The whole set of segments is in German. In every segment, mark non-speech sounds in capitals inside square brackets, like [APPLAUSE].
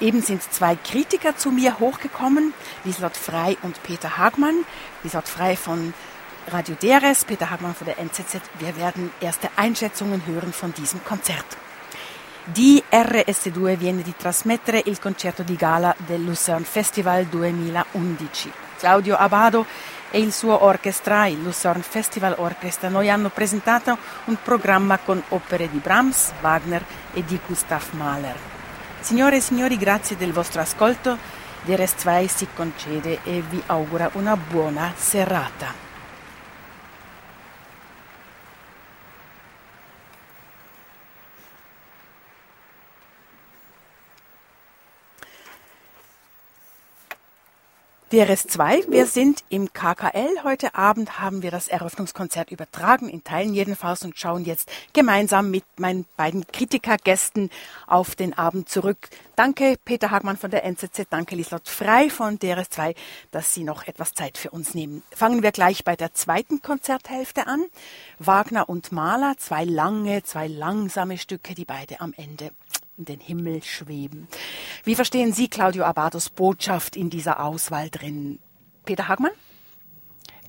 Eben sind zwei Kritiker zu mir hochgekommen, Lieslott Frei und Peter Hagmann. Lieslott Frei von Radio DRS, Peter Hagmann von der NZZ. Wir werden erste Einschätzungen hören von diesem Konzert. Di RS2 viene di trasmettere il concerto di gala del Lucerne Festival 2011. Claudio Abado e il suo orchestra, il Lucerne Festival Orchestra, noi hanno presentato un programma con opere di Brahms, Wagner e di Gustav Mahler. Signore e signori, grazie del vostro ascolto. DRS2 si concede e vi augura una buona serata. DRS2, wir sind im KKL. Heute Abend haben wir das Eröffnungskonzert übertragen, in Teilen jedenfalls, und schauen jetzt gemeinsam mit meinen beiden Kritikergästen auf den Abend zurück. Danke Peter Hagmann von der NZZ, danke Lieslott Frei von DRS2, dass Sie noch etwas Zeit für uns nehmen. Fangen wir gleich bei der zweiten Konzerthälfte an. Wagner und Mahler, zwei lange, zwei langsame Stücke, die beide am Ende in den Himmel schweben. Wie verstehen Sie Claudio Abados Botschaft in dieser Auswahl drin? Peter Hagmann?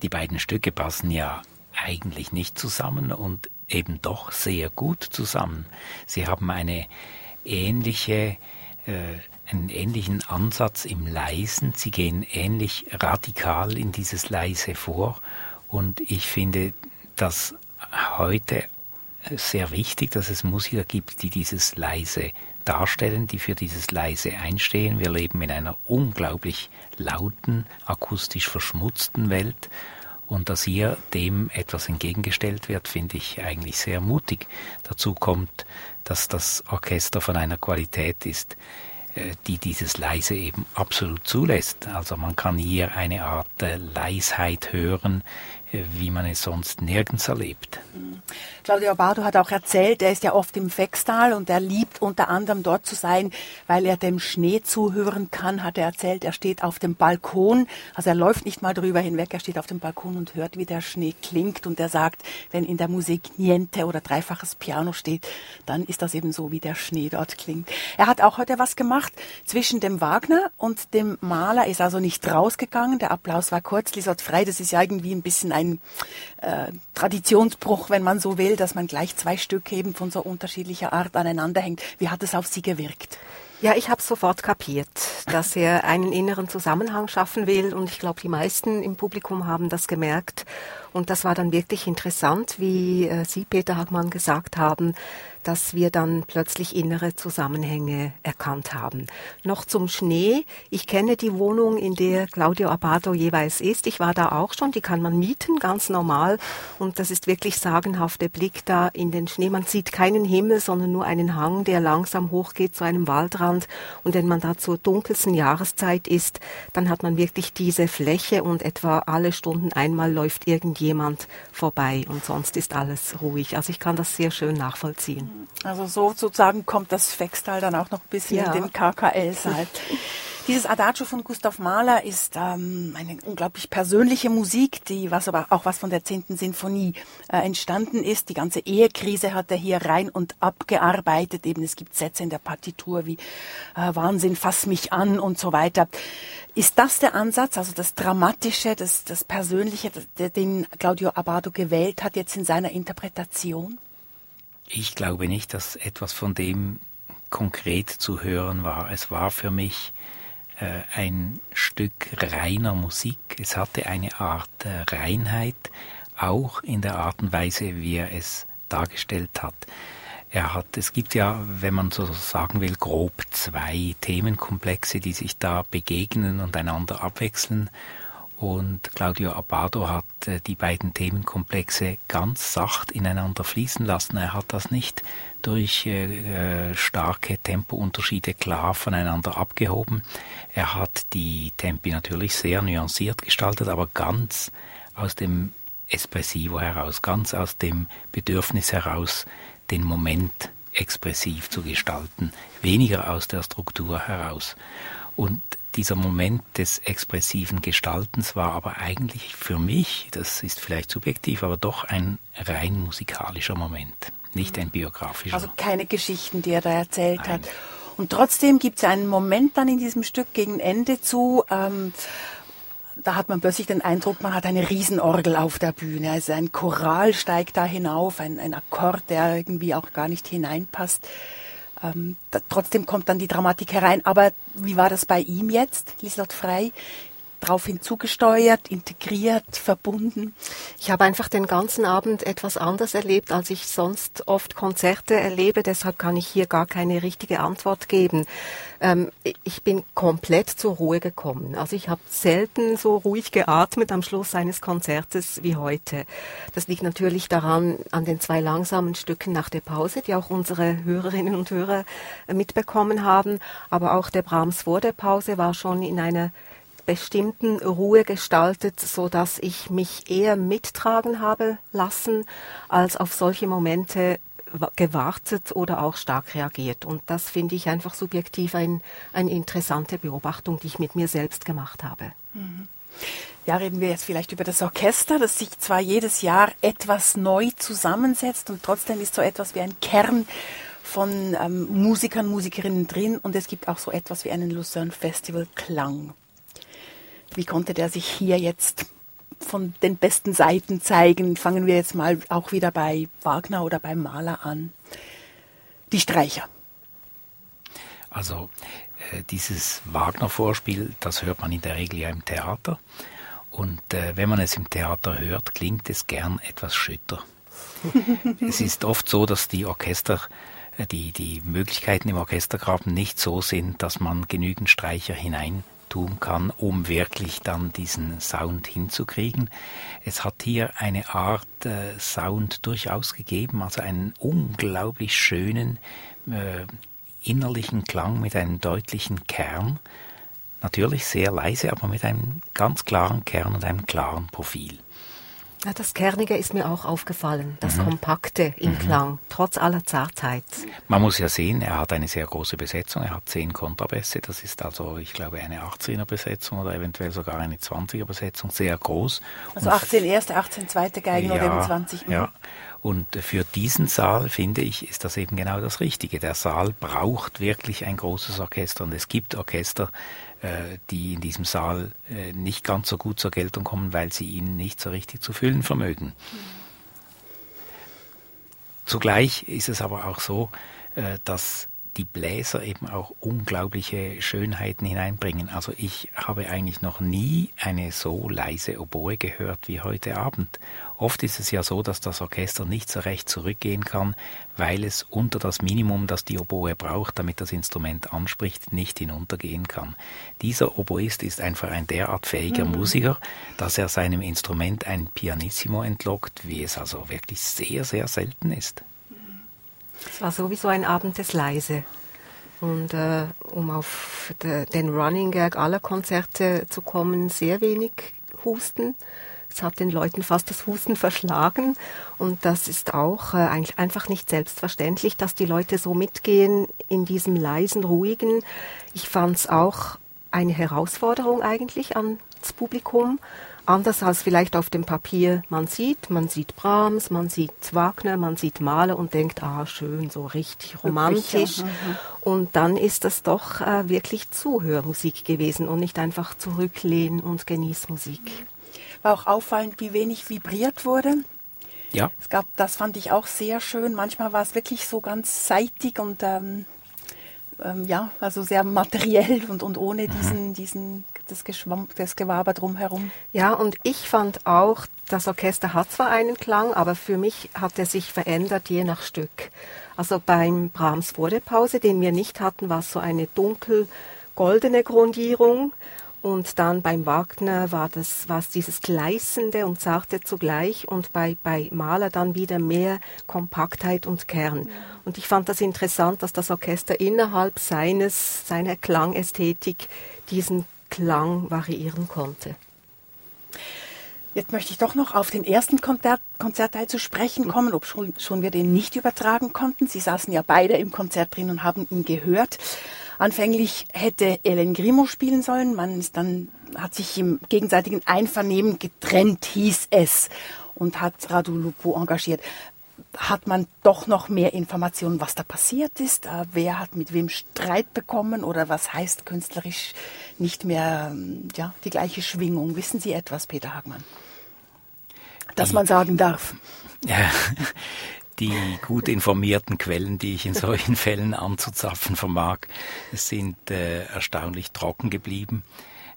Die beiden Stücke passen ja eigentlich nicht zusammen und eben doch sehr gut zusammen. Sie haben eine ähnliche, äh, einen ähnlichen Ansatz im Leisen. Sie gehen ähnlich radikal in dieses Leise vor. Und ich finde, dass heute sehr wichtig, dass es Musiker gibt, die dieses leise darstellen, die für dieses leise einstehen. Wir leben in einer unglaublich lauten, akustisch verschmutzten Welt und dass hier dem etwas entgegengestellt wird, finde ich eigentlich sehr mutig. Dazu kommt, dass das Orchester von einer Qualität ist, äh, die dieses Leise eben absolut zulässt. Also man kann hier eine Art äh, Leisheit hören, wie man es sonst nirgends erlebt. Claudio Abado hat auch erzählt, er ist ja oft im Fextal und er liebt unter anderem dort zu sein, weil er dem Schnee zuhören kann, hat er erzählt. Er steht auf dem Balkon, also er läuft nicht mal drüber hinweg, er steht auf dem Balkon und hört, wie der Schnee klingt und er sagt, wenn in der Musik Niente oder dreifaches Piano steht, dann ist das eben so, wie der Schnee dort klingt. Er hat auch heute was gemacht zwischen dem Wagner und dem Maler, ist also nicht rausgegangen, der Applaus war kurz, Lisot frei, das ist ja irgendwie ein bisschen ein äh, Traditionsbruch, wenn man so will, dass man gleich zwei Stücke eben von so unterschiedlicher Art aneinander hängt. Wie hat es auf Sie gewirkt? Ja, ich habe sofort kapiert, dass er einen inneren Zusammenhang schaffen will und ich glaube, die meisten im Publikum haben das gemerkt und das war dann wirklich interessant, wie äh, Sie, Peter Hagmann, gesagt haben, dass wir dann plötzlich innere Zusammenhänge erkannt haben. Noch zum Schnee. Ich kenne die Wohnung, in der Claudio Abado jeweils ist. Ich war da auch schon. Die kann man mieten, ganz normal. Und das ist wirklich sagenhafter Blick da in den Schnee. Man sieht keinen Himmel, sondern nur einen Hang, der langsam hochgeht zu einem Waldrand. Und wenn man da zur dunkelsten Jahreszeit ist, dann hat man wirklich diese Fläche und etwa alle Stunden einmal läuft irgendjemand vorbei und sonst ist alles ruhig. Also ich kann das sehr schön nachvollziehen. Also sozusagen kommt das Fextal dann auch noch ein bisschen ja. in den KKL-Saal. [LAUGHS] Dieses Adagio von Gustav Mahler ist ähm, eine unglaublich persönliche Musik, die was aber auch was von der zehnten Sinfonie äh, entstanden ist. Die ganze Ehekrise hat er hier rein und abgearbeitet. Eben es gibt Sätze in der Partitur wie äh, Wahnsinn, fass mich an und so weiter. Ist das der Ansatz, also das Dramatische, das, das Persönliche, den Claudio Abado gewählt hat jetzt in seiner Interpretation? Ich glaube nicht, dass etwas von dem konkret zu hören war. Es war für mich äh, ein Stück reiner Musik. Es hatte eine Art äh, Reinheit, auch in der Art und Weise, wie er es dargestellt hat. Er hat, es gibt ja, wenn man so sagen will, grob zwei Themenkomplexe, die sich da begegnen und einander abwechseln. Und Claudio Abado hat äh, die beiden Themenkomplexe ganz sacht ineinander fließen lassen. Er hat das nicht durch äh, starke Tempounterschiede klar voneinander abgehoben. Er hat die Tempi natürlich sehr nuanciert gestaltet, aber ganz aus dem Espressivo heraus, ganz aus dem Bedürfnis heraus, den Moment expressiv zu gestalten, weniger aus der Struktur heraus. Und dieser Moment des expressiven Gestaltens war aber eigentlich für mich, das ist vielleicht subjektiv, aber doch ein rein musikalischer Moment, nicht ein biografischer. Also keine Geschichten, die er da erzählt Nein. hat. Und trotzdem gibt es einen Moment dann in diesem Stück gegen Ende zu, ähm, da hat man plötzlich den Eindruck, man hat eine Riesenorgel auf der Bühne. Also ein Choral steigt da hinauf, ein, ein Akkord, der irgendwie auch gar nicht hineinpasst. Ähm, da, trotzdem kommt dann die Dramatik herein. Aber wie war das bei ihm jetzt, Lieslott Frey? Darauf hinzugesteuert, integriert, verbunden? Ich habe einfach den ganzen Abend etwas anders erlebt, als ich sonst oft Konzerte erlebe. Deshalb kann ich hier gar keine richtige Antwort geben. Ähm, ich bin komplett zur Ruhe gekommen. Also ich habe selten so ruhig geatmet am Schluss eines Konzertes wie heute. Das liegt natürlich daran, an den zwei langsamen Stücken nach der Pause, die auch unsere Hörerinnen und Hörer mitbekommen haben. Aber auch der Brahms vor der Pause war schon in einer bestimmten Ruhe gestaltet, so dass ich mich eher mittragen habe lassen, als auf solche Momente gewartet oder auch stark reagiert. Und das finde ich einfach subjektiv ein, eine interessante Beobachtung, die ich mit mir selbst gemacht habe. Ja, reden wir jetzt vielleicht über das Orchester, das sich zwar jedes Jahr etwas neu zusammensetzt und trotzdem ist so etwas wie ein Kern von ähm, Musikern, Musikerinnen drin und es gibt auch so etwas wie einen Lucerne Festival Klang. Wie konnte der sich hier jetzt von den besten Seiten zeigen? Fangen wir jetzt mal auch wieder bei Wagner oder beim Maler an. Die Streicher. Also äh, dieses Wagner-Vorspiel, das hört man in der Regel ja im Theater. Und äh, wenn man es im Theater hört, klingt es gern etwas schütter. [LAUGHS] es ist oft so, dass die Orchester, äh, die, die Möglichkeiten im Orchestergraben nicht so sind, dass man genügend Streicher hinein tun kann, um wirklich dann diesen Sound hinzukriegen. Es hat hier eine Art äh, Sound durchaus gegeben, also einen unglaublich schönen äh, innerlichen Klang mit einem deutlichen Kern. Natürlich sehr leise, aber mit einem ganz klaren Kern und einem klaren Profil. Ja, das Kernige ist mir auch aufgefallen, das mhm. Kompakte im mhm. Klang, trotz aller Zartheit. Man muss ja sehen, er hat eine sehr große Besetzung, er hat zehn Kontrabässe, das ist also, ich glaube, eine 18er Besetzung oder eventuell sogar eine 20er Besetzung, sehr groß. Also 18 erste, 18 zweite Geigen ja, oder eben 20. Mhm. Ja, und für diesen Saal, finde ich, ist das eben genau das Richtige. Der Saal braucht wirklich ein großes Orchester und es gibt Orchester, die in diesem Saal äh, nicht ganz so gut zur Geltung kommen, weil sie ihn nicht so richtig zu füllen vermögen. Zugleich ist es aber auch so, äh, dass die Bläser eben auch unglaubliche Schönheiten hineinbringen. Also ich habe eigentlich noch nie eine so leise Oboe gehört wie heute Abend. Oft ist es ja so, dass das Orchester nicht so recht zurückgehen kann, weil es unter das Minimum, das die Oboe braucht, damit das Instrument anspricht, nicht hinuntergehen kann. Dieser Oboist ist einfach ein derart fähiger mhm. Musiker, dass er seinem Instrument ein Pianissimo entlockt, wie es also wirklich sehr, sehr selten ist. Es war sowieso ein Abend des Leise. Und äh, um auf de, den Running Gag aller Konzerte zu kommen, sehr wenig Husten. Es hat den Leuten fast das Husten verschlagen. Und das ist auch äh, eigentlich einfach nicht selbstverständlich, dass die Leute so mitgehen in diesem leisen, ruhigen. Ich fand es auch eine Herausforderung eigentlich ans Publikum anders als vielleicht auf dem Papier man sieht. Man sieht Brahms, man sieht Wagner, man sieht Mahler und denkt, ah, schön, so richtig romantisch. Und dann ist das doch äh, wirklich Zuhörmusik gewesen und nicht einfach zurücklehnen und Genießmusik. War auch auffallend, wie wenig vibriert wurde. Ja. Es gab, das fand ich auch sehr schön. Manchmal war es wirklich so ganz seitig und ähm, ähm, ja, also sehr materiell und, und ohne mhm. diesen, diesen das, Geschwamm, das Gewaber drumherum. Ja, und ich fand auch, das Orchester hat zwar einen Klang, aber für mich hat er sich verändert je nach Stück. Also beim Brahms vor der Pause, den wir nicht hatten, war es so eine dunkel-goldene Grundierung. Und dann beim Wagner war das war es dieses Gleißende und Zarte zugleich und bei, bei Mahler dann wieder mehr Kompaktheit und Kern. Mhm. Und ich fand das interessant, dass das Orchester innerhalb seines, seiner Klangästhetik diesen Klang variieren konnte. Jetzt möchte ich doch noch auf den ersten Konzert, Konzertteil zu sprechen kommen, ob schon, schon wir den nicht übertragen konnten. Sie saßen ja beide im Konzert drin und haben ihn gehört. Anfänglich hätte Ellen Grimo spielen sollen. Man ist dann, hat sich im gegenseitigen Einvernehmen getrennt, hieß es, und hat Radu Lupo engagiert. Hat man doch noch mehr Informationen, was da passiert ist? Äh, wer hat mit wem Streit bekommen oder was heißt künstlerisch nicht mehr ähm, ja, die gleiche Schwingung? Wissen Sie etwas, Peter Hagmann? Dass man sagen darf. Ja, die gut informierten Quellen, die ich in solchen [LAUGHS] Fällen anzuzapfen vermag, sind äh, erstaunlich trocken geblieben.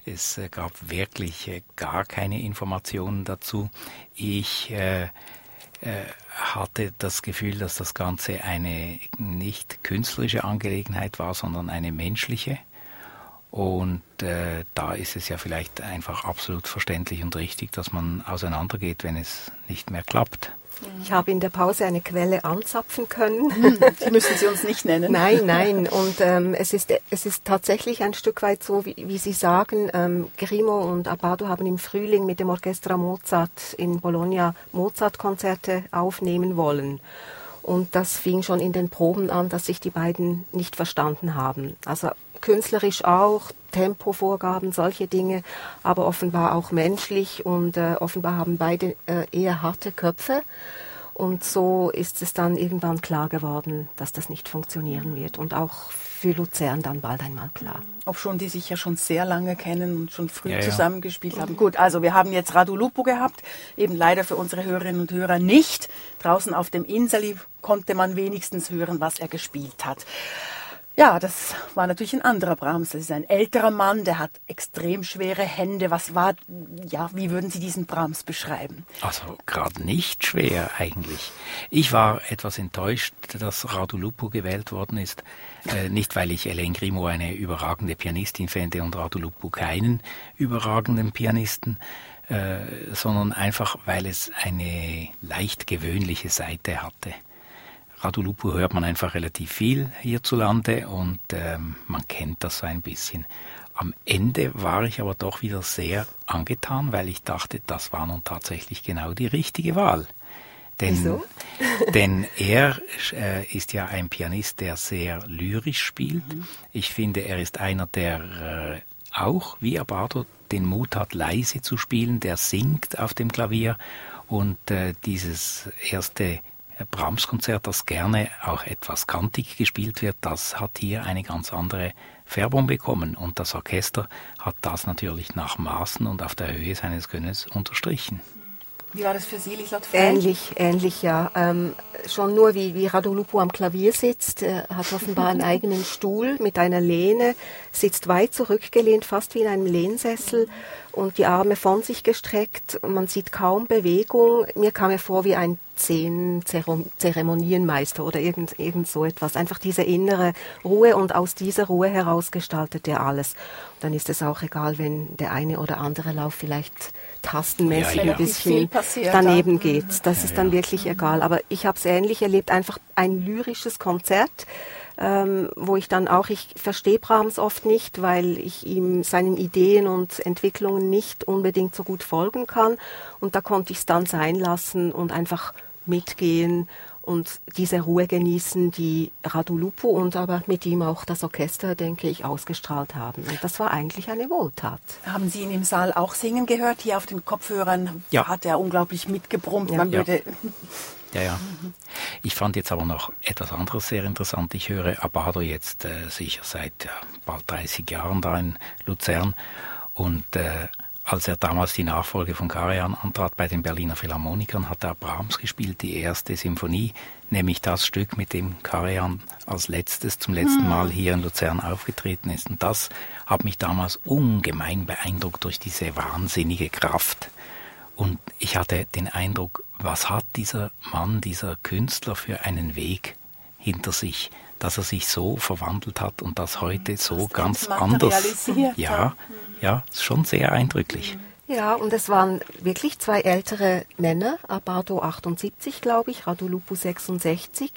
Es äh, gab wirklich gar keine Informationen dazu. Ich äh, hatte das Gefühl, dass das Ganze eine nicht künstlerische Angelegenheit war, sondern eine menschliche. Und äh, da ist es ja vielleicht einfach absolut verständlich und richtig, dass man auseinandergeht, wenn es nicht mehr klappt. Ich habe in der Pause eine Quelle anzapfen können. Sie müssen sie uns nicht nennen. Nein, nein. Und ähm, es, ist, es ist tatsächlich ein Stück weit so, wie, wie Sie sagen, ähm, Grimo und Abbado haben im Frühling mit dem Orchestra Mozart in Bologna Mozart-Konzerte aufnehmen wollen. Und das fing schon in den Proben an, dass sich die beiden nicht verstanden haben. Also künstlerisch auch, Tempovorgaben, solche Dinge, aber offenbar auch menschlich und äh, offenbar haben beide äh, eher harte Köpfe. Und so ist es dann irgendwann klar geworden, dass das nicht funktionieren wird und auch für Luzern dann bald einmal klar. Ob schon die sich ja schon sehr lange kennen und schon früh ja, zusammengespielt ja. haben. Gut, also wir haben jetzt Radu Lupo gehabt, eben leider für unsere Hörerinnen und Hörer nicht. Draußen auf dem Inseli konnte man wenigstens hören, was er gespielt hat. Ja, das war natürlich ein anderer Brahms. Das ist ein älterer Mann, der hat extrem schwere Hände. Was war, ja, wie würden Sie diesen Brahms beschreiben? Also gerade nicht schwer eigentlich. Ich war etwas enttäuscht, dass Radu Lupo gewählt worden ist. Äh, nicht, weil ich Elaine Grimo eine überragende Pianistin fände und Radu Lupo keinen überragenden Pianisten, äh, sondern einfach, weil es eine leicht gewöhnliche Seite hatte. Radulupu hört man einfach relativ viel hierzulande und ähm, man kennt das so ein bisschen. Am Ende war ich aber doch wieder sehr angetan, weil ich dachte, das war nun tatsächlich genau die richtige Wahl. Denn, Wieso? [LAUGHS] denn er äh, ist ja ein Pianist, der sehr lyrisch spielt. Mhm. Ich finde, er ist einer, der äh, auch wie Abado den Mut hat, leise zu spielen, der singt auf dem Klavier und äh, dieses erste Brahms-Konzert, das gerne auch etwas kantig gespielt wird, das hat hier eine ganz andere Färbung bekommen. Und das Orchester hat das natürlich nach Maßen und auf der Höhe seines Könnens unterstrichen. Wie war das für Sie, Lieslott Ähnlich, ähnlich, ja. Ähm, schon nur wie, wie Radolupo am Klavier sitzt, er hat offenbar einen eigenen Stuhl mit einer Lehne, sitzt weit zurückgelehnt, fast wie in einem Lehnsessel und die Arme von sich gestreckt. Man sieht kaum Bewegung. Mir kam er vor wie ein zehn Zeremonienmeister oder irgend, irgend so etwas. Einfach diese innere Ruhe und aus dieser Ruhe heraus gestaltet er alles. Und dann ist es auch egal, wenn der eine oder andere Lauf vielleicht tastenmäßig ja, ja. ein bisschen daneben dann. geht. Das ja, ist dann wirklich egal. Aber ich habe es ähnlich erlebt, einfach ein lyrisches Konzert. Ähm, wo ich dann auch, ich verstehe Brahms oft nicht, weil ich ihm seinen Ideen und Entwicklungen nicht unbedingt so gut folgen kann. Und da konnte ich es dann sein lassen und einfach mitgehen und diese Ruhe genießen, die Radulupo und aber mit ihm auch das Orchester, denke ich, ausgestrahlt haben. Und das war eigentlich eine Wohltat. Haben Sie ihn im Saal auch singen gehört? Hier auf den Kopfhörern ja. hat er unglaublich mitgebrummt. Ja. Man würde ja, ja. Ich fand jetzt aber noch etwas anderes sehr interessant. Ich höre Abado jetzt äh, sicher seit ja, bald 30 Jahren da in Luzern und äh, als er damals die Nachfolge von Karajan antrat bei den Berliner Philharmonikern, hat er Brahms gespielt, die erste Symphonie, nämlich das Stück, mit dem Karajan als letztes zum letzten hm. Mal hier in Luzern aufgetreten ist. Und das hat mich damals ungemein beeindruckt durch diese wahnsinnige Kraft. Und ich hatte den Eindruck, was hat dieser Mann, dieser Künstler für einen Weg hinter sich, dass er sich so verwandelt hat und das heute so das ganz anders. Ja, ja, schon sehr eindrücklich. Ja, und es waren wirklich zwei ältere Männer, Abado 78, glaube ich, Radulupu 66.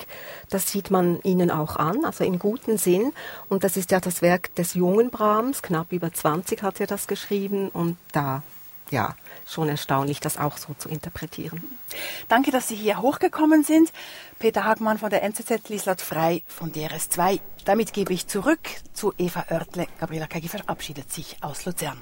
Das sieht man ihnen auch an, also im guten Sinn. Und das ist ja das Werk des jungen Brahms, knapp über 20 hat er das geschrieben. Und da, ja, schon erstaunlich, das auch so zu interpretieren. Danke, dass Sie hier hochgekommen sind. Peter Hagmann von der NZZ, Lieslott Frei von DRS2. Damit gebe ich zurück zu Eva Oertle. Gabriela Kagi verabschiedet sich aus Luzern.